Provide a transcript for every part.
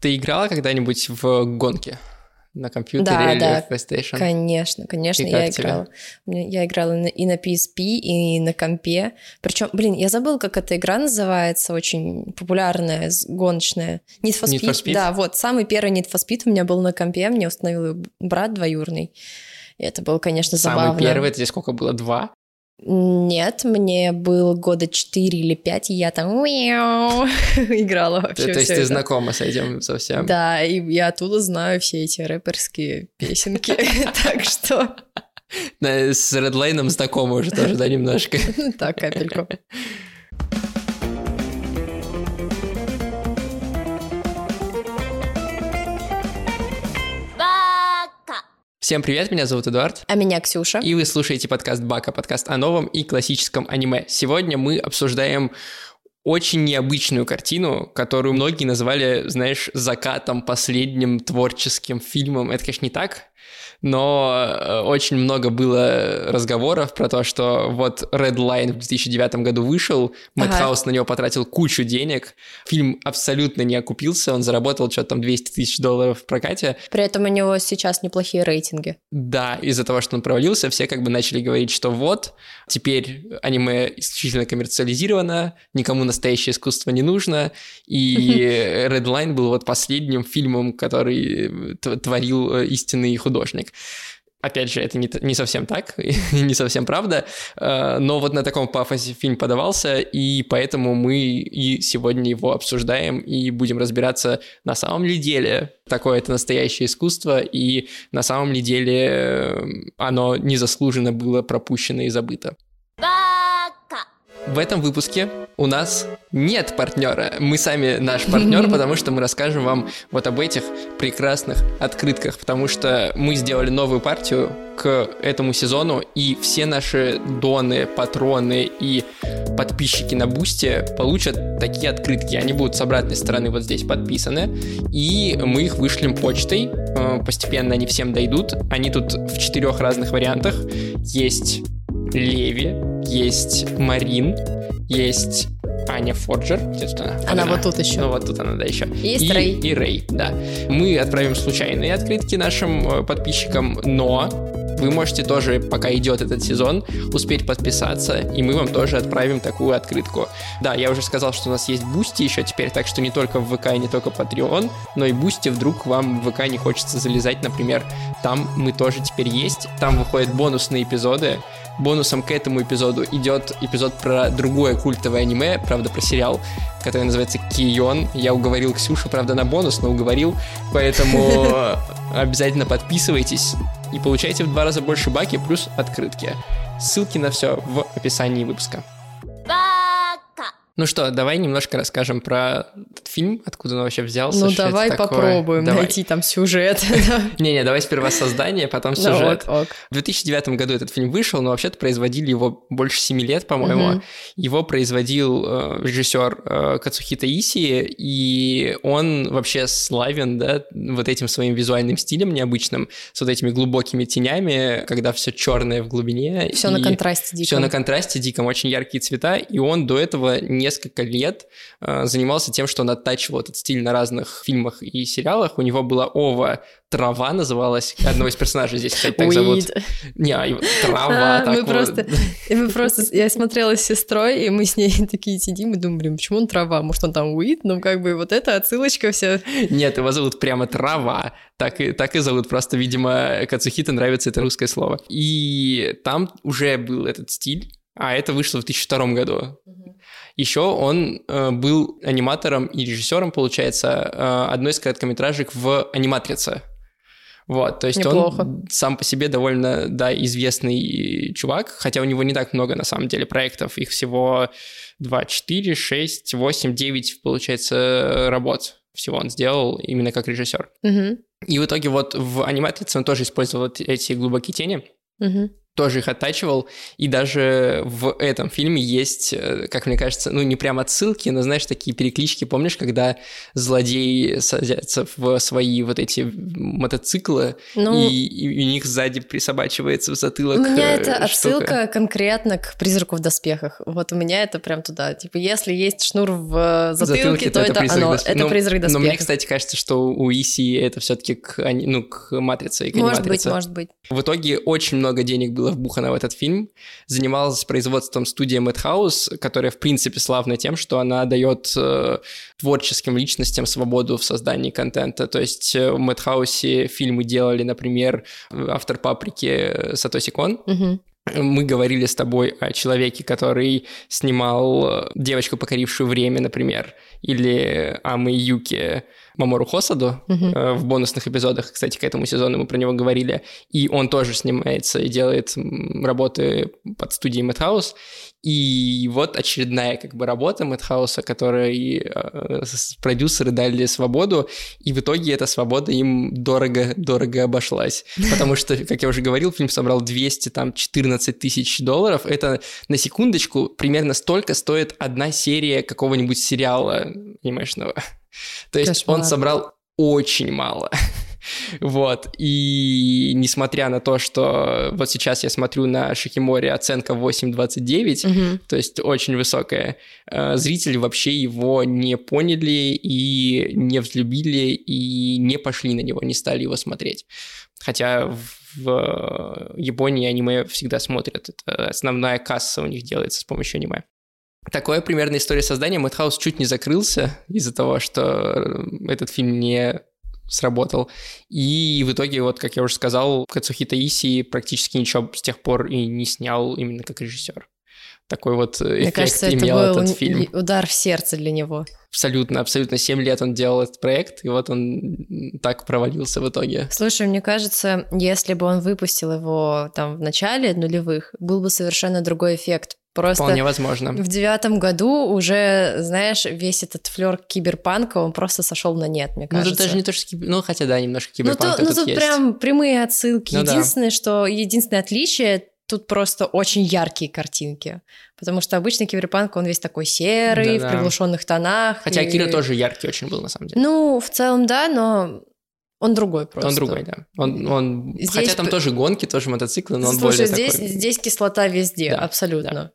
Ты играла когда-нибудь в гонки? на компьютере да, или да, в PlayStation? Конечно, конечно, И я тебе? играла. Я играла и на PSP, и на компе. Причем, блин, я забыла, как эта игра называется, очень популярная, гоночная. Need for Need Speed. for Speed? Да, вот, самый первый Need for Speed у меня был на компе, мне установил брат двоюрный. И это было, конечно, Самый забавно. первый, это здесь сколько было? Два? Нет, мне было года 4 или 5, и я там играла вообще. То, то есть ты это. знакома с этим совсем? Да, и я оттуда знаю все эти рэперские песенки. Так что, С Redline знакома уже тоже, да, немножко? так, капельку. Всем привет, меня зовут Эдуард. А меня Ксюша. И вы слушаете подкаст Бака, подкаст о новом и классическом аниме. Сегодня мы обсуждаем очень необычную картину, которую многие назвали, знаешь, закатом, последним творческим фильмом. Это, конечно, не так, но э, очень много было разговоров про то, что вот Red Line в 2009 году вышел, Мэтт Ага. На него потратил кучу денег, фильм абсолютно не окупился, он заработал что-то там 200 тысяч долларов в прокате, При этом у него сейчас неплохие рейтинги. да, из-за того, что он провалился, все как бы начали говорить, что вот, теперь аниме исключительно коммерциализировано, никому настоящее искусство не нужно, и Redline был вот последним фильмом, который т- творил э, истинный художник. Опять же, это не, не совсем так, не совсем правда, э, но вот на таком пафосе фильм подавался, и поэтому мы и сегодня его обсуждаем и будем разбираться, на самом ли деле такое это настоящее искусство, и на самом ли деле э, оно незаслуженно было пропущено и забыто. В этом выпуске у нас нет партнера. Мы сами наш партнер, потому что мы расскажем вам вот об этих прекрасных открытках, потому что мы сделали новую партию к этому сезону, и все наши доны, патроны и подписчики на Бусте получат такие открытки. Они будут с обратной стороны вот здесь подписаны, и мы их вышлем почтой. Э, Постепенно они всем дойдут. Они тут в четырех разных вариантах. Есть Леви, есть Марин, есть Аня Форджер. Она? Вот Она вот тут еще. Ну вот тут она, да, еще. Есть и, Рэй. И Рэй, да. Мы отправим случайные открытки нашим э, подписчикам, но вы можете тоже, пока идет этот сезон, успеть подписаться, и мы вам тоже отправим такую открытку. Да, я уже сказал, что у нас есть Бусти еще теперь, так что не только в ВК и не только Patreon, но и Бусти вдруг вам в ВК не хочется залезать, например. Там мы тоже теперь есть, там выходят бонусные эпизоды, Бонусом к этому эпизоду идет эпизод про другое культовое аниме, правда, про сериал, который называется Кион. Я уговорил Ксюшу, правда, на бонус, но уговорил. Поэтому обязательно подписывайтесь и получайте в два раза больше баки плюс открытки. Ссылки на все в описании выпуска. Ну что, давай немножко расскажем про этот фильм, откуда он вообще взялся. Ну давай такое. попробуем Давай. найти там сюжет. Не-не, давай сперва создание, потом сюжет. В 2009 году этот фильм вышел, но вообще-то производили его больше 7 лет, по-моему. Его производил э, режиссер э, Кацухита Исии, и он вообще славен, да, вот этим своим визуальным стилем необычным, с вот этими глубокими тенями, когда все черное в глубине. Все на контрасте дико. Все на контрасте диком, очень яркие цвета, и он до этого несколько лет э, занимался тем, что он оттачивал этот стиль на разных фильмах и сериалах. У него была Ова Трава называлась, одного из персонажей здесь, кстати, так зовут. Не, а Трава, А, мы просто, мы просто, я смотрела с сестрой, и мы с ней такие сидим и думаем, блин, почему он трава? Может, он там уит? Ну, как бы вот эта отсылочка вся. Нет, его зовут прямо Трава. Так и, так и зовут. Просто, видимо, Кацухита нравится это русское слово. И там уже был этот стиль, а это вышло в 2002 году. Еще он э, был аниматором и режиссером, получается, э, одной из короткометражек в «Аниматрице». Вот, то есть Неплохо. он сам по себе довольно, да, известный чувак, хотя у него не так много, на самом деле, проектов. Их всего 2, 4, 6, 8, 9, получается, работ всего он сделал именно как режиссер. Мгм, И в итоге вот в аниматрице он тоже использовал эти глубокие тени. мгм. Тоже их оттачивал, и даже в этом фильме есть, э, как мне кажется, ну не прям отсылки, но знаешь, такие переклички, помнишь, когда злодеи садятся в свои вот эти мотоциклы, ну, и, и у них сзади присобачивается в затылок У меня это штука. отсылка конкретно к «Призраку в доспехах», вот у меня это прям туда, типа если есть шнур в затылке, затылке то, то это, это оно, досп... это ну, «Призрак доспехов». Но мне, кстати, кажется, что у Иси это все таки к, ну, к «Матрице» и к Может быть, может быть. В итоге очень много денег было было вбухано в этот фильм. Занималась производством студия Madhouse, которая, в принципе, славна тем, что она дает э, творческим личностям свободу в создании контента. То есть э, в Madhouse фильмы делали, например, автор «Паприки» Сатоси Кон. Мы говорили с тобой о человеке, который снимал «Девочку, покорившую время», например, или Амы Юки Мамору Хосаду uh-huh. в бонусных эпизодах, кстати, к этому сезону мы про него говорили, и он тоже снимается и делает работы под студией Madhouse, и вот очередная как бы работа Мэтхауса, которой э, продюсеры дали свободу, и в итоге эта свобода им дорого-дорого обошлась. Потому что, как я уже говорил, фильм собрал 200, там, 14 тысяч долларов. Это, на секундочку, примерно столько стоит одна серия какого-нибудь сериала анимешного. То есть Кошмар. он собрал очень мало. Вот, и несмотря на то, что вот сейчас я смотрю на Шихимори оценка 8.29, угу. то есть очень высокая, э, зрители вообще его не поняли и не взлюбили, и не пошли на него, не стали его смотреть. Хотя в Японии аниме всегда смотрят, это основная касса у них делается с помощью аниме. Такое примерно история создания. Мэтхаус чуть не закрылся из-за того, что этот фильм не сработал. И в итоге, вот как я уже сказал, Кацухита Иси практически ничего с тех пор и не снял именно как режиссер. Такой вот Мне эффект кажется, имел это был этот фильм. удар в сердце для него. Абсолютно, абсолютно. Семь лет он делал этот проект, и вот он так провалился в итоге. Слушай, мне кажется, если бы он выпустил его там в начале нулевых, был бы совершенно другой эффект. Просто Вполне возможно. В девятом году уже, знаешь, весь этот флер киберпанка, он просто сошел на нет, мне кажется. Ну, тут даже не то, что кибер... Ну, хотя да, немножко киберпанка ну, то, ну, тут есть. прям прямые отсылки. Ну, единственное, да. что... Единственное отличие тут просто очень яркие картинки. Потому что обычный киберпанк, он весь такой серый, Да-да. в приглушенных тонах. Хотя и... Кира тоже яркий очень был, на самом деле. Ну, в целом, да, но он другой просто. Он другой, да. Он, он... Здесь... Хотя там тоже гонки, тоже мотоциклы, но он Слушай, более здесь, такой... здесь кислота везде, да, абсолютно. Да.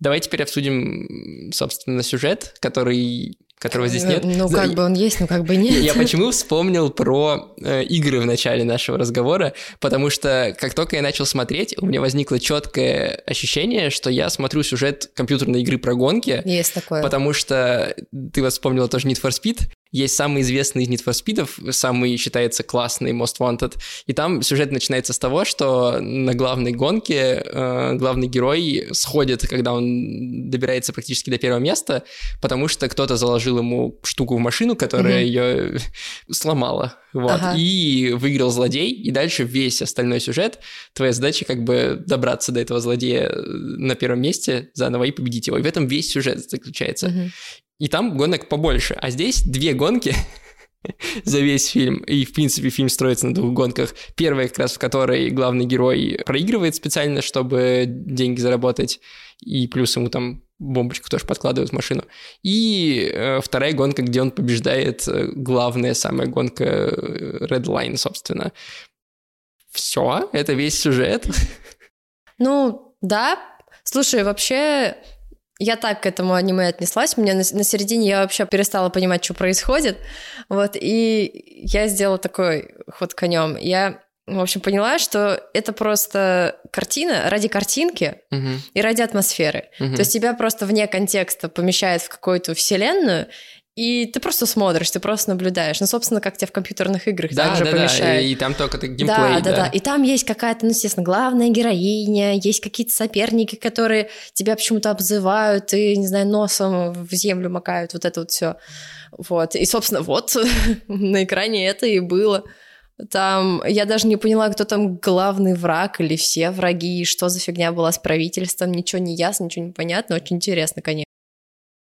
Давай теперь обсудим, собственно, сюжет, который которого здесь нет. Ну, как бы он есть, но как бы нет. Я почему вспомнил про э, игры в начале нашего разговора, потому что как только я начал смотреть, у меня возникло четкое ощущение, что я смотрю сюжет компьютерной игры про гонки. Есть такое. Потому что ты вот вспомнила тоже Need for Speed, есть самый известный из Need for Speed, самый считается классный Most Wanted, и там сюжет начинается с того, что на главной гонке э, главный герой сходит, когда он добирается практически до первого места, потому что кто-то заложил ему штуку в машину, которая mm-hmm. ее сломала, вот, ага. и выиграл злодей, и дальше весь остальной сюжет, твоя задача как бы добраться до этого злодея на первом месте заново и победить его, и в этом весь сюжет заключается. Mm-hmm и там гонок побольше. А здесь две гонки за весь фильм. И, в принципе, фильм строится на двух гонках. Первая, как раз в которой главный герой проигрывает специально, чтобы деньги заработать, и плюс ему там бомбочку тоже подкладывают в машину. И э, вторая гонка, где он побеждает, э, главная самая гонка э, Red Line, собственно. Все, это весь сюжет. Ну, да. Слушай, вообще я так к этому аниме отнеслась. Мне на, на середине я вообще перестала понимать, что происходит. Вот, и я сделала такой ход конем. Я в общем, поняла, что это просто картина ради картинки uh-huh. и ради атмосферы. Uh-huh. То есть тебя просто вне контекста помещает в какую-то вселенную, и ты просто смотришь, ты просто наблюдаешь. Ну, собственно, как тебя в компьютерных играх да, также да, помещают. Да, и там только так геймплей, да, да, да. И там есть какая-то, ну, естественно, главная героиня, есть какие-то соперники, которые тебя почему-то обзывают и, не знаю, носом в землю макают, вот это вот все. Вот. И, собственно, вот на экране это и было. Там я даже не поняла, кто там главный враг или все враги, что за фигня была с правительством, ничего не ясно, ничего не понятно, очень интересно, конечно.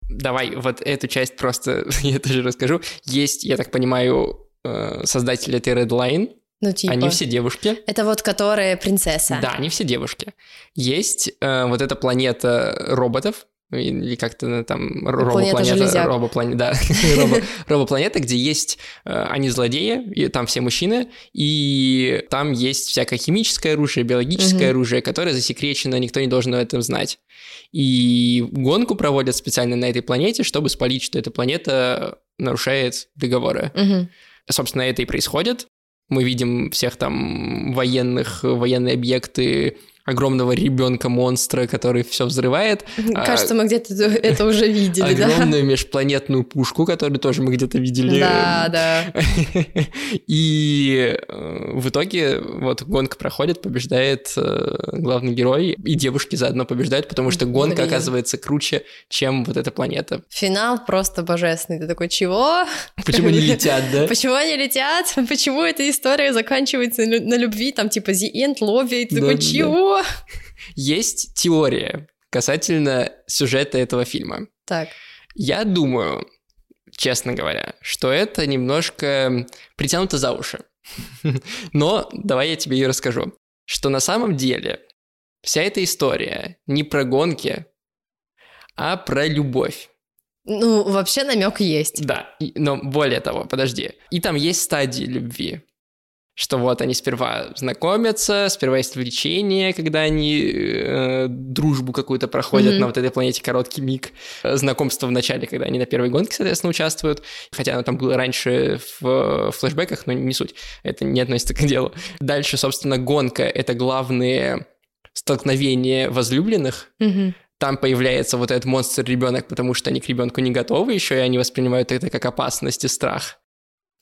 Давай вот эту часть просто я тоже расскажу. Есть, я так понимаю, э, создатели этой Redline, ну, типа. Они все девушки. Это вот которые принцесса. Да, они все девушки. Есть э, вот эта планета роботов, или как-то там робопланета, робопланета, да, робо, робопланета, где есть э, они злодеи, и там все мужчины, и там есть всякое химическое оружие, биологическое оружие, которое засекречено, никто не должен об этом знать. И гонку проводят специально на этой планете, чтобы спалить, что эта планета нарушает договоры. Собственно, это и происходит. Мы видим всех там военных, военные объекты, огромного ребенка-монстра, который все взрывает. Кажется, мы где-то это уже видели, да? Огромную межпланетную пушку, которую тоже мы где-то видели. Да, да. И э, в итоге вот гонка проходит, побеждает э, главный герой, и девушки заодно побеждают, потому что гонка Блин. оказывается круче, чем вот эта планета. Финал просто божественный. Ты такой, чего? Почему они летят, да? Почему они летят? Почему эта история заканчивается на любви? Там типа The End, Love, и ты такой, чего? Есть теория касательно сюжета этого фильма. Так. Я думаю, честно говоря, что это немножко притянуто за уши. Но давай я тебе ее расскажу. Что на самом деле вся эта история не про гонки, а про любовь. Ну, вообще намек есть. Да, но более того, подожди. И там есть стадии любви что вот они сперва знакомятся, сперва есть влечение, когда они э, дружбу какую-то проходят mm-hmm. на вот этой планете короткий миг, знакомство в начале, когда они на первой гонке, соответственно, участвуют, хотя оно там было раньше в флешбеках, но не суть, это не относится к делу. Дальше, собственно, гонка — это главные столкновения возлюбленных, mm-hmm там появляется вот этот монстр-ребенок, потому что они к ребенку не готовы еще, и они воспринимают это как опасность и страх.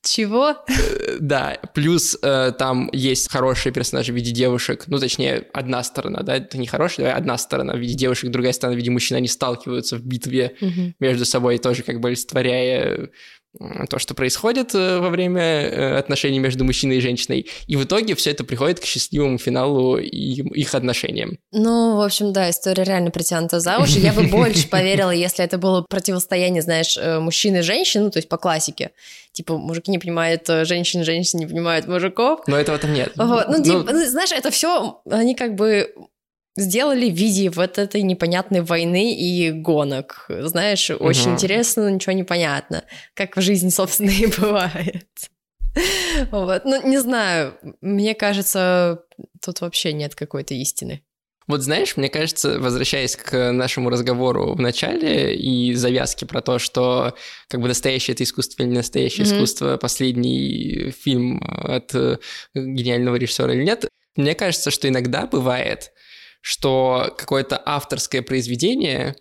Чего? Да, плюс э, там есть хорошие персонажи в виде девушек, ну, точнее, одна сторона, да, это не хорошая, одна сторона в виде девушек, другая сторона в виде мужчин, они сталкиваются в битве угу. между собой, тоже как бы олицетворяя то, что происходит э, во время э, отношений между мужчиной и женщиной. И в итоге все это приходит к счастливому финалу их отношениям. Ну, в общем, да, история реально притянута за уши. Я бы больше поверила, если это было противостояние, знаешь, э, мужчины и женщин, ну, то есть по классике. Типа, мужики не понимают женщин, женщины не понимают мужиков. Но этого там нет. Вот. Ну, ну, типа, ну, знаешь, это все, они как бы сделали в виде вот этой непонятной войны и гонок. Знаешь, очень угу. интересно, но ничего не понятно. Как в жизни, собственно, и бывает. Вот. Ну, не знаю, мне кажется, тут вообще нет какой-то истины. Вот знаешь, мне кажется, возвращаясь к нашему разговору в начале и завязке про то, что как бы настоящее это искусство или не настоящее mm-hmm. искусство, последний фильм от э, гениального режиссера или нет, мне кажется, что иногда бывает, что какое-то авторское произведение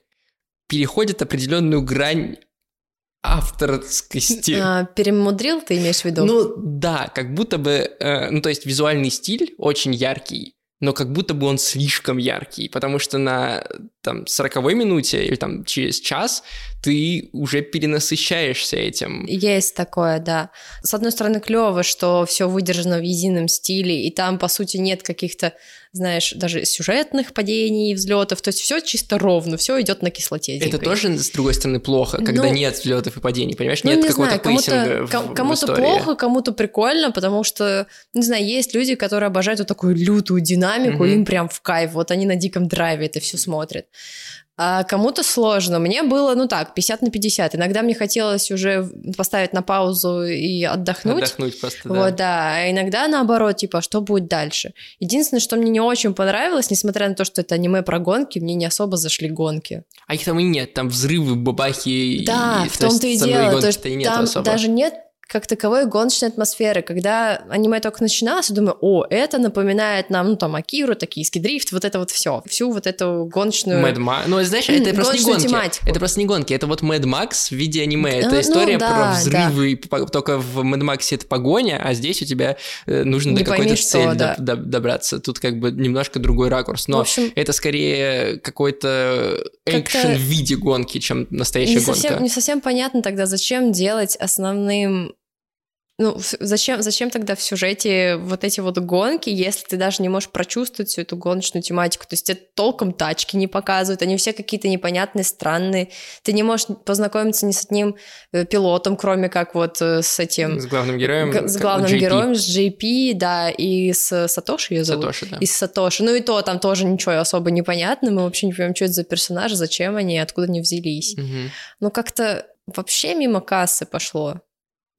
переходит определенную грань авторскости. А, перемудрил, ты имеешь в виду? Ну да, как будто бы, э, ну то есть визуальный стиль очень яркий, но как будто бы он слишком яркий, потому что на там 40 минуте или там через час ты уже перенасыщаешься этим. Есть такое, да. С одной стороны, клево, что все выдержано в едином стиле, и там, по сути, нет каких-то знаешь, даже сюжетных падений, взлетов, то есть все чисто ровно, все идет на кислоте. Это тоже, с другой стороны, плохо, когда ну, нет взлетов и падений, понимаешь, ну, нет не какого-то пейсинга кому-то, в, кому-то в плохо, кому-то прикольно, потому что, не знаю, есть люди, которые обожают вот такую лютую динамику, mm-hmm. им прям в кайф, вот они на диком драйве это все смотрят. А кому-то сложно. Мне было, ну так, 50 на 50. Иногда мне хотелось уже поставить на паузу и отдохнуть. Отдохнуть просто, да. Вот, да. А иногда наоборот, типа, что будет дальше? Единственное, что мне не очень понравилось, несмотря на то, что это аниме про гонки, мне не особо зашли гонки. А их там и нет, там взрывы, бабахи. Да, и, в том-то и дело. То есть там особо. даже нет как таковой гоночной атмосферы. Когда аниме только начиналось, я думаю, о, это напоминает нам, ну, там, Акиру, токийский дрифт, вот это вот все, всю вот эту гоночную... Mad Max. Ну, знаешь, это просто не гонки. Тематику. Это просто не гонки, это вот Mad Max в виде аниме. Это ну, история да, про взрывы, да. только в Mad Max это погоня, а здесь у тебя э, нужно не до какой-то цели да. до, до, добраться. Тут как бы немножко другой ракурс, но общем, это скорее какой-то экшен в виде гонки, чем настоящая не гонка. Совсем, не совсем понятно тогда, зачем делать основным ну, зачем, зачем тогда в сюжете вот эти вот гонки, если ты даже не можешь прочувствовать всю эту гоночную тематику? То есть тебе толком тачки не показывают, они все какие-то непонятные, странные. Ты не можешь познакомиться ни с одним э, пилотом, кроме как вот э, с этим... С главным героем. С главным JP. героем, с JP, да, и с Сатоши ее зовут. Сатоши, да. И с Сатоши. Ну и то там тоже ничего особо непонятно, мы вообще не понимаем, что это за персонажи, зачем они, откуда они взялись. Угу. Ну как-то вообще мимо кассы пошло.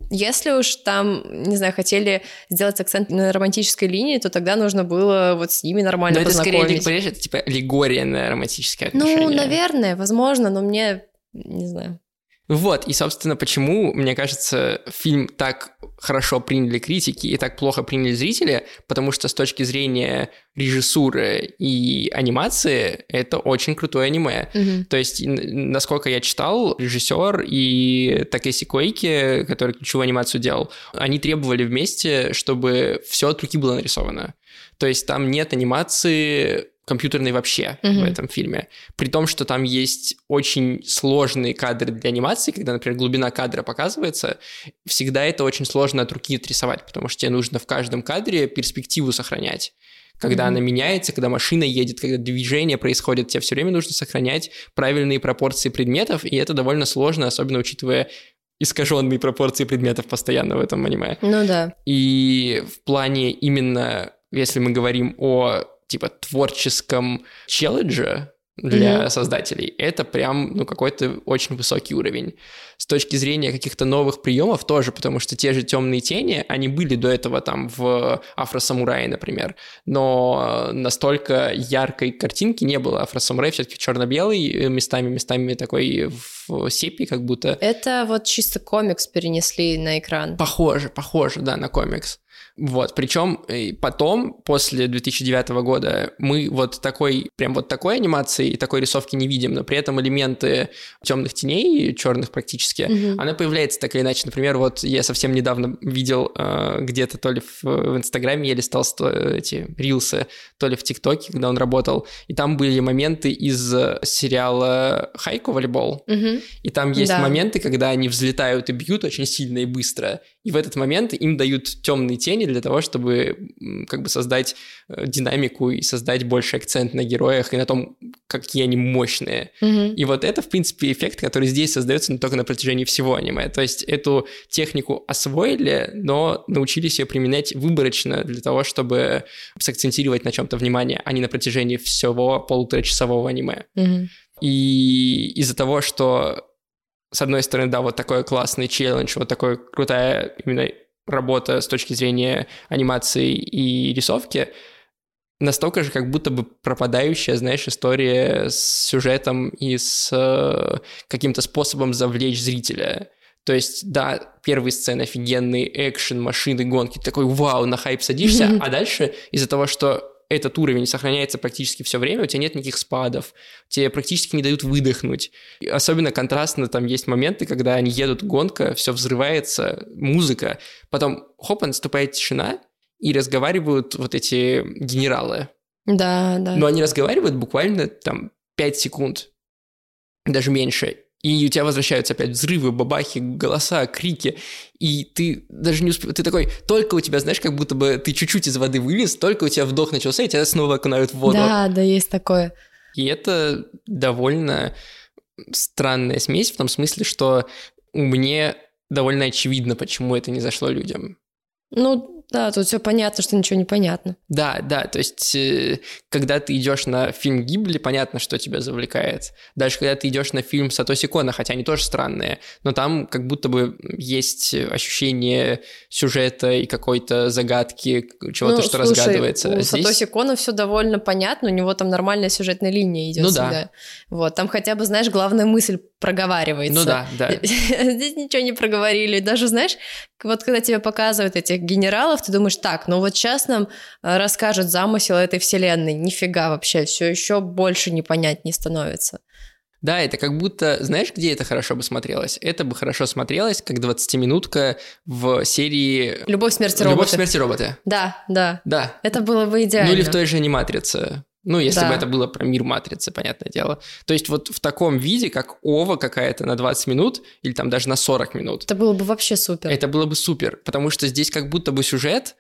Если уж там, не знаю, хотели сделать акцент на романтической линии, то тогда нужно было вот с ними нормально но познакомить. это скорее, это типа аллегория на романтическое ну, отношение. Ну, наверное, возможно, но мне, не знаю. Вот, и, собственно, почему, мне кажется, фильм так хорошо приняли критики и так плохо приняли зрители, потому что с точки зрения режиссуры и анимации это очень крутое аниме. Mm-hmm. То есть, насколько я читал, режиссер и Такеси Койки, который ключевую анимацию делал, они требовали вместе, чтобы все от руки было нарисовано. То есть там нет анимации компьютерный вообще mm-hmm. в этом фильме. При том, что там есть очень сложные кадры для анимации, когда, например, глубина кадра показывается, всегда это очень сложно от руки отрисовать, потому что тебе нужно в каждом кадре перспективу сохранять. Когда mm-hmm. она меняется, когда машина едет, когда движение происходит, тебе все время нужно сохранять правильные пропорции предметов, и это довольно сложно, особенно учитывая искаженные пропорции предметов постоянно в этом аниме. Ну да. И в плане именно, если мы говорим о типа творческом челлендже для mm-hmm. создателей, это прям, ну, какой-то очень высокий уровень. С точки зрения каких-то новых приемов тоже, потому что те же темные тени, они были до этого там в Афросамурае, например, но настолько яркой картинки не было. Афросамурай все-таки черно-белый, э, местами, местами такой в сепи как будто. Это вот чисто комикс перенесли на экран. Похоже, похоже, да, на комикс. Вот, причем потом, после 2009 года, мы вот такой, прям вот такой анимации и такой рисовки не видим, но при этом элементы темных теней, черных практически, mm-hmm. она появляется так или иначе. Например, вот я совсем недавно видел э, где-то то ли в, в Инстаграме, я листал эти рилсы, то ли в ТикТоке, когда он работал, и там были моменты из сериала «Хайку волейбол», и там есть да. моменты, когда они взлетают и бьют очень сильно и быстро, и в этот момент им дают темные тени для того, чтобы как бы создать э, динамику и создать больше акцент на героях и на том, какие они мощные. Mm-hmm. И вот это, в принципе, эффект, который здесь создается не только на протяжении всего аниме. То есть эту технику освоили, но научились ее применять выборочно для того, чтобы сакцентировать на чем-то внимание, а не на протяжении всего полуторачасового аниме. Mm-hmm. И из-за того, что с одной стороны, да, вот такой классный челлендж, вот такой крутая именно работа с точки зрения анимации и рисовки, настолько же как будто бы пропадающая, знаешь, история с сюжетом и с э, каким-то способом завлечь зрителя. То есть, да, первые сцены офигенные, экшен, машины, гонки, такой вау, на хайп садишься, а дальше из-за того, что этот уровень сохраняется практически все время, у тебя нет никаких спадов, тебе практически не дают выдохнуть. И особенно контрастно там есть моменты, когда они едут, гонка, все взрывается, музыка, потом хоп, наступает тишина, и разговаривают вот эти генералы. Да, да. Но они разговаривают буквально там 5 секунд, даже меньше. И у тебя возвращаются опять взрывы, бабахи, голоса, крики, и ты даже не успел... Ты такой, только у тебя, знаешь, как будто бы ты чуть-чуть из воды вылез, только у тебя вдох начался, и тебя снова окунают в воду. Да, да, есть такое. И это довольно странная смесь в том смысле, что мне довольно очевидно, почему это не зашло людям. Ну, да, тут все понятно, что ничего не понятно. Да, да, то есть, э, когда ты идешь на фильм Гибли, понятно, что тебя завлекает. Дальше, когда ты идешь на фильм Сатоси Кона, хотя они тоже странные, но там как будто бы есть ощущение сюжета и какой-то загадки, чего-то, ну, что слушай, разгадывается. У Здесь... Сатоси Кона все довольно понятно, у него там нормальная сюжетная линия идет ну, всегда. Да. Вот, там хотя бы, знаешь, главная мысль проговаривается. Ну да, да. Здесь ничего не проговорили. Даже, знаешь, вот когда тебе показывают этих генералов, ты думаешь, так, ну вот сейчас нам э, расскажут замысел этой вселенной. Нифига вообще, все еще больше не понять не становится. Да, это как будто, знаешь, где это хорошо бы смотрелось? Это бы хорошо смотрелось, как 20-минутка в серии... «Любовь, смерть, роботы». «Любовь, смерть, роботы». Да, да. Да. Это было бы идеально. Ну или в той же аниматрице. Ну, если Да. бы это было про мир матрицы, понятное дело. То есть вот в таком виде, как ова какая-то на 20 минут, или там даже на 40 минут, Это было бы вообще супер. это было бы супер, потому что здесь как будто бы сюжет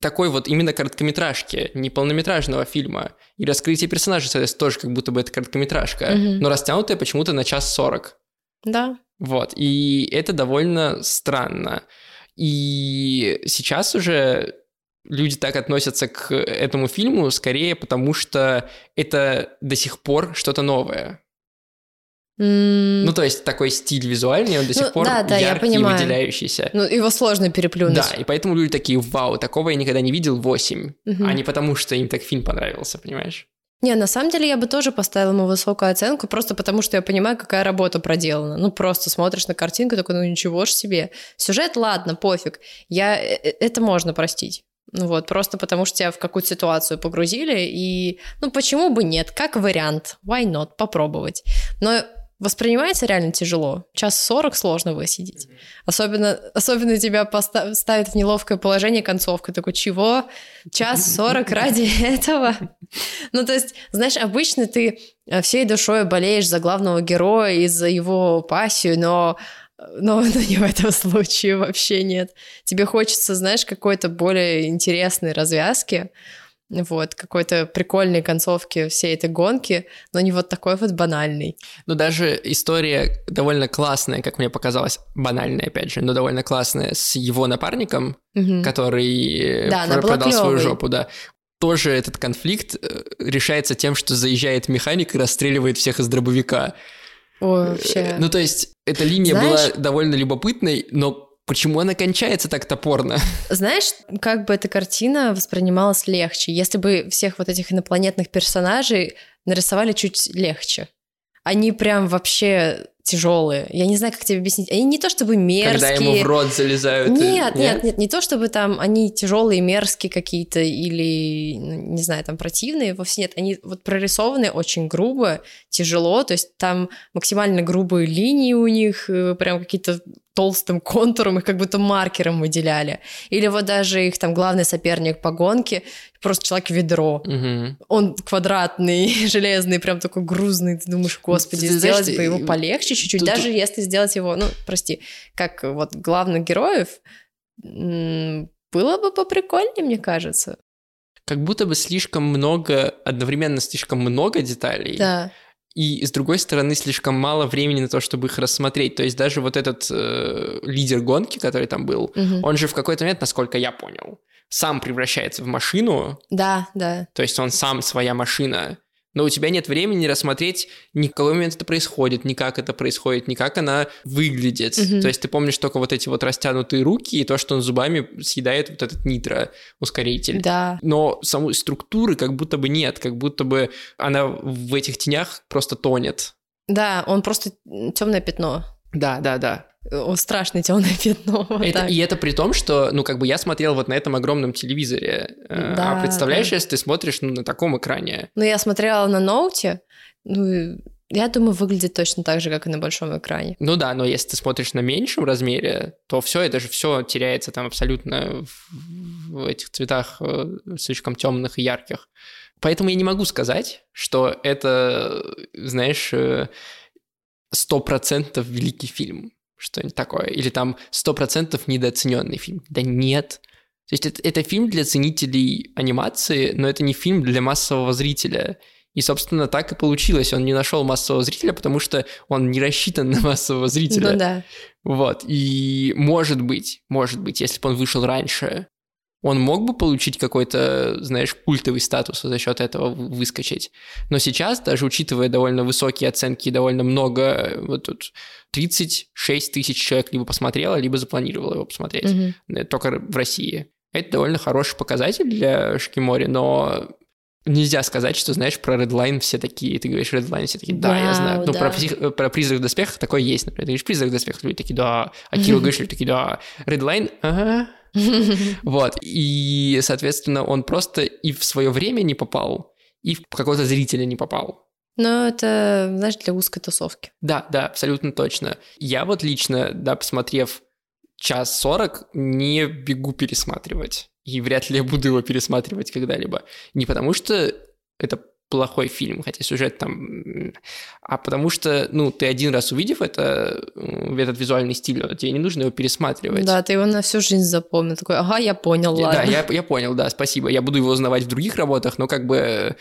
такой вот именно короткометражки, не полнометражного фильма. И раскрытие персонажей, соответственно, тоже как будто бы это короткометражка, Мгм. но растянутая почему-то на час сорок. Да. Вот, и это довольно странно. И сейчас уже люди так относятся к этому фильму скорее потому, что это до сих пор что-то новое. М, Ну, то есть такой стиль визуальный, он до сих Ну, пор да, да, яркий и выделяющийся. ну, его сложно переплюнуть. Да, и поэтому люди такие, вау, такого я никогда не видел 8. Мгм. А не потому, что им так фильм понравился, понимаешь? Не, на самом деле я бы тоже поставила ему высокую оценку, просто потому что я понимаю, какая работа проделана. Ну, просто смотришь на картинку, такой, ну ничего ж себе. Сюжет, ладно, пофиг. Я... э, э, Это можно простить. Ну вот, просто потому что тебя в какую-то ситуацию погрузили, и, ну, почему бы нет, как вариант, why not, попробовать. Но воспринимается реально тяжело. Час сорок сложно высидеть. Особенно, особенно тебя поста- ставит в неловкое положение концовка. Такой, чего? Час сорок ради этого? Ну, то есть, знаешь, обычно ты э, всей душой болеешь за главного героя и за его пассию, но но, но не в этом случае вообще нет. Тебе хочется, знаешь, какой-то более интересной развязки, вот, какой-то прикольной концовки всей этой гонки, но не вот такой вот банальный. Но даже история довольно классная, как мне показалось, банальная, опять же, но довольно классная, с его напарником, Мгм. который э, Да, продал свою клёвой. жопу, да. Тоже этот конфликт э, решается тем, что заезжает механик и расстреливает всех из дробовика. Ой, вообще. Ну, то есть, эта линия Знаешь- была довольно любопытной, но почему она кончается так топорно? Знаешь, как бы эта картина воспринималась легче, если бы всех вот этих инопланетных персонажей нарисовали чуть легче. Они прям вообще тяжелые. Я не знаю, как тебе объяснить. Они не то чтобы мерзкие. Когда ему в рот залезают. э, Нет, нет, нет, не то чтобы там они тяжелые, мерзкие какие-то или, ну, не знаю, там противные, вовсе нет. Они вот прорисованы очень грубо, тяжело, то есть там максимально грубые линии у них, э, прям какие-то толстым контуром, их как будто маркером выделяли. Или вот даже их там главный соперник по гонке, просто человек-ведро. Мгм. Он квадратный, железный, прям такой грузный. Ты думаешь, господи, Ты знаешь, сделать бы его ты- полегче чуть-чуть. Даже если сделать его, ну, прости, как вот главных героев, было бы поприкольнее, мне кажется. Как будто бы слишком много, одновременно слишком много деталей. Да. И, с другой стороны, слишком мало времени на то, чтобы их рассмотреть. То есть даже вот этот э, лидер гонки, который там был, Мгм. он же в какой-то момент, насколько я понял, сам превращается в машину, Да, да. то есть он сам своя машина. Но у тебя нет времени рассмотреть, ни в какой момент это происходит, ни как это происходит, ни как она выглядит. Мгм. То есть ты помнишь только вот эти вот растянутые руки и то, что он зубами съедает вот этот нитро-ускоритель. Да. Но самой структуры как будто бы нет, как будто бы она в этих тенях просто тонет. Да, он просто темное пятно. Да, да, да. О, страшное темное пятно. вот Это- так. и это при том, что, ну, как бы я смотрел вот на этом огромном телевизоре. Э, Да, а представляешь, да. если ты смотришь ну, на таком экране? Ну, я смотрела на ноуте, ну, я думаю, выглядит точно так же, как и на большом экране. Ну да, но если ты смотришь на меньшем размере, то все, это же все теряется там абсолютно в, в этих цветах э, слишком темных и ярких. Поэтому я не могу сказать, что это, знаешь, э, сто процентов великий фильм, что-нибудь такое, или там сто процентов недооцененный фильм. Да нет. То есть это, это фильм для ценителей анимации, но это не фильм для массового зрителя. И, собственно, так и получилось. Он не нашел массового зрителя, потому что он не рассчитан на массового зрителя. Ну да. Вот. И может быть, может быть, если бы он вышел раньше, он мог бы получить какой-то, знаешь, культовый статус и за счет этого вы- выскочить. Но сейчас, даже учитывая довольно высокие оценки и довольно много, э, вот тут 36 тысяч человек либо посмотрело, либо запланировало его посмотреть. Э, Только в России. Это довольно хороший показатель для Шкимори, но нельзя сказать, что, знаешь, про Redline все такие, ты говоришь Redline, все такие, да, я Вау, знаю. Ну, да. про, псих- э, про призрак в доспехах такое есть, например. Ты говоришь, призрак в доспехах, люди такие, да. А говоришь, люди такие, да. Redline, ага. Вот. И, соответственно, он просто и в свое время не попал, и в какого-то зрителя не попал. Но это, знаешь, для узкой тусовки. Да, да, абсолютно точно. Я вот лично, да, посмотрев час сорок, не бегу пересматривать. И вряд ли я буду его пересматривать когда-либо. Не потому что это плохой фильм, хотя сюжет там... А потому что, ну, ты один раз увидев это, этот визуальный стиль, тебе не нужно его пересматривать. Да, ты его на всю жизнь запомнил. Такой, ага, я понял, ладно. Да, я, я понял, да, спасибо. Я буду его узнавать в других работах, но как бы...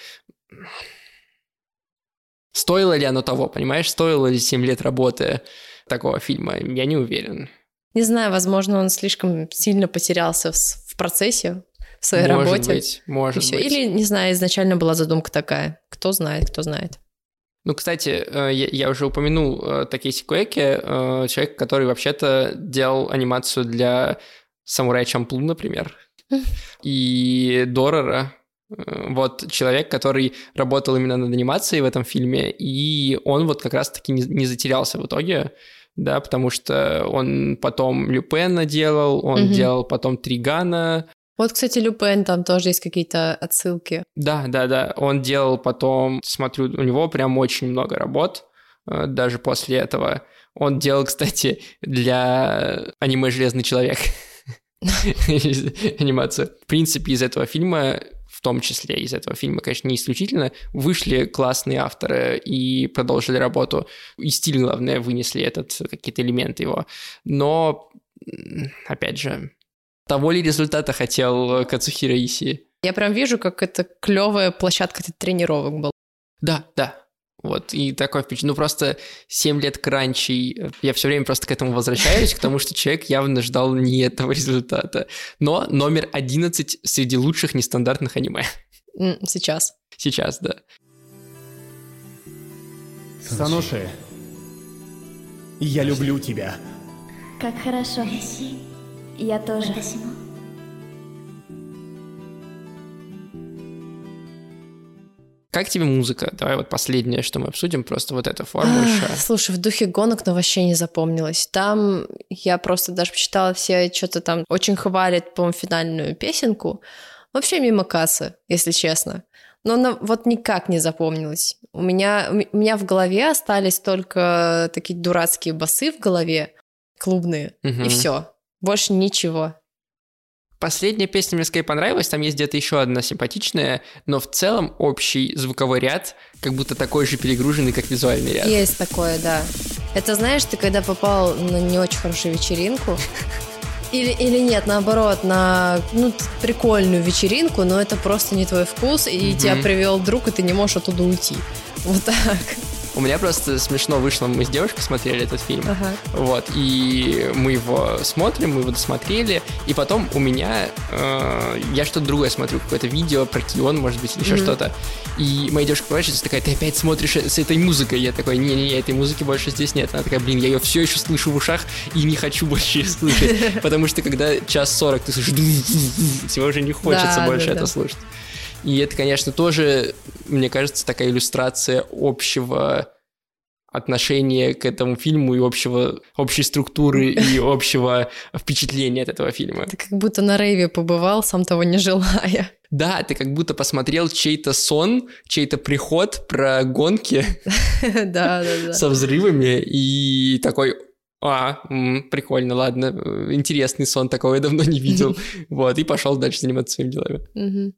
Стоило ли оно того, понимаешь? Стоило ли 7 лет работы такого фильма? Я не уверен. Не знаю, возможно, он слишком сильно потерялся в, в процессе, в своей может работе. Быть, может быть. Или, не знаю, изначально была задумка такая. Кто знает, кто знает. Ну, кстати, э, я, уже упомянул э, Такеси Куэки, э, человек, который вообще-то делал анимацию для Самурая Чамплу, например, и Дорора. Вот человек, который работал именно над анимацией в этом фильме, и он вот как раз-таки не, не затерялся в итоге, да, потому что он потом Люпена делал, он угу. делал потом Тригана, вот, кстати, Люпен, там тоже есть какие-то отсылки. Да, да, да. Он делал потом, смотрю, у него прям очень много работ, э, даже после этого. Он делал, кстати, для аниме «Железный человек» анимацию. В принципе, из этого фильма в том числе из этого фильма, конечно, не исключительно, вышли классные авторы и продолжили работу. И стиль, главное, вынесли этот, какие-то элементы его. Но, опять же, того ли результата хотел э, Кацухира Иси. Я прям вижу, как это клевая площадка для тренировок была. Да, да. Вот, и такое впечатление. Ну, просто 7 лет кранчей, я все время просто к этому возвращаюсь, к тому, что человек явно ждал не этого результата. Но номер 11 среди лучших нестандартных аниме. Сейчас. Сейчас, да. Саноши, я люблю тебя. Как хорошо. Я тоже. Как тебе музыка? Давай вот последнее, что мы обсудим, просто вот эту форму еще. Слушай, в духе гонок, но вообще не запомнилось. Там я просто даже почитала все, что-то там очень хвалят, по-моему, финальную песенку. Вообще мимо кассы, если честно. Но она вот никак не запомнилась. У меня, у меня в голове остались только такие дурацкие басы в голове, клубные, угу. и все. Больше ничего. Последняя песня мне скорее понравилась, там есть где-то еще одна симпатичная, но в целом общий звуковой ряд как будто такой же перегруженный, как визуальный ряд. Есть такое, да. Это знаешь, ты когда попал на не очень хорошую вечеринку, или, или нет, наоборот, на ну, прикольную вечеринку, но это просто не твой вкус, и mm-hmm. тебя привел друг, и ты не можешь оттуда уйти. Вот так. У меня просто смешно вышло, мы с девушкой смотрели этот фильм, ага. вот, и мы его смотрим, мы его досмотрели, и потом у меня, э, я что-то другое смотрю, какое-то видео про Кион, может быть, или еще mm-hmm. что-то, и моя девушка поворачивается такая, ты опять смотришь с этой музыкой, я такой, не-не-не, этой музыки больше здесь нет, она такая, блин, я ее все еще слышу в ушах и не хочу больше ее слышать, потому что когда час сорок ты слышишь, тебе уже не хочется больше это слушать. И это, конечно, тоже, мне кажется, такая иллюстрация общего отношения к этому фильму и общего, общей структуры и общего впечатления от этого фильма. Ты как будто на рейве побывал, сам того не желая. Да, ты как будто посмотрел чей-то сон, чей-то приход про гонки да, да, да. со взрывами и такой, а, прикольно, ладно, интересный сон, такого я давно не видел. Вот, и пошел дальше заниматься своими делами.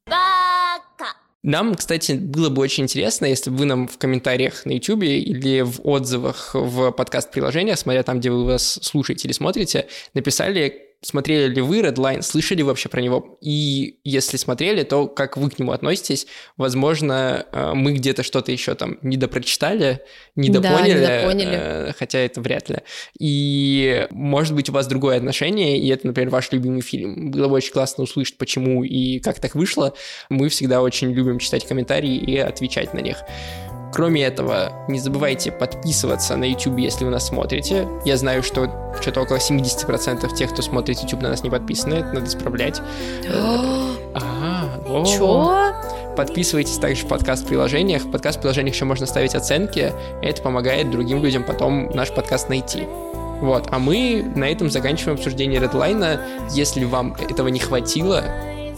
Нам, кстати, было бы очень интересно, если бы вы нам в комментариях на YouTube или в отзывах в подкаст-приложениях, смотря там, где вы вас слушаете или смотрите, написали, Смотрели ли вы Redline, слышали вообще про него? И если смотрели, то как вы к нему относитесь? Возможно, э, мы где-то что-то еще там недопрочитали, недопоняли, да, недопоняли. Э, хотя это вряд ли. И может быть у вас другое отношение, и это, например, ваш любимый фильм. Было бы очень классно услышать, почему и как так вышло. Мы всегда очень любим читать комментарии и отвечать на них. Кроме этого, не забывайте подписываться на YouTube, если вы нас смотрите. Я знаю, что что-то около 70% тех, кто смотрит YouTube, на нас не подписаны. Это надо исправлять. А, Чё? Подписывайтесь также в подкаст-приложениях. В подкаст-приложениях еще можно ставить оценки. Это помогает другим людям потом наш подкаст найти. Вот, а мы на этом заканчиваем обсуждение Редлайна. Если вам этого не хватило,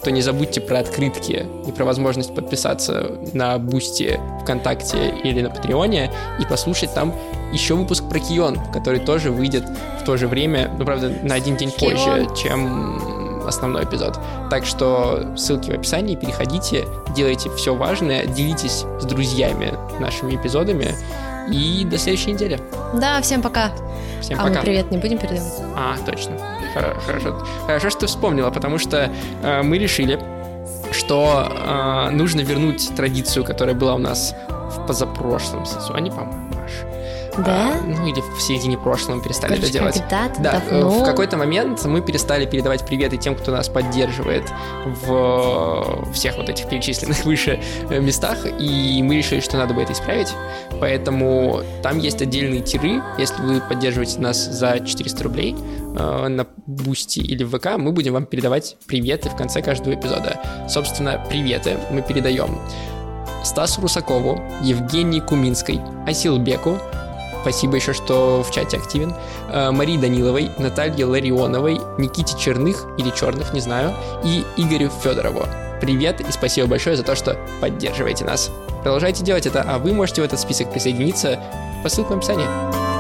то не забудьте про открытки и про возможность подписаться на Бусти, ВКонтакте или на Патреоне и послушать там еще выпуск про Кион, который тоже выйдет в то же время, ну, правда, на один день позже, чем основной эпизод. Так что ссылки в описании, переходите, делайте все важное, делитесь с друзьями нашими эпизодами. И до следующей недели. Да, всем пока. Всем а пока. мы привет не будем передавать? А, точно. Хоро- Хорошо, хорошо, что вспомнила, потому что э, мы решили, что э, нужно вернуть традицию, которая была у нас в позапрошлом сезоне, по-моему, Маш. Да? А, ну или в середине прошлого мы перестали Короче, это делать. когда-то Да, э, давно. в какой-то момент мы перестали передавать приветы тем, кто нас поддерживает в всех вот этих перечисленных выше э, местах, и мы решили, что надо бы это исправить, поэтому там есть отдельные тиры, если вы поддерживаете нас за 400 рублей э, на Бусти или в ВК, мы будем вам передавать приветы в конце каждого эпизода. Собственно, приветы мы передаем Стасу Русакову, Евгении Куминской, Асилбеку, Спасибо еще, что в чате активен. э, Марии Даниловой, Наталье Ларионовой, Никите Черных или Черных, не знаю, и Игорю Федорову. Привет и спасибо большое за то, что поддерживаете нас. Продолжайте делать это, а вы можете в этот список присоединиться по ссылке в описании.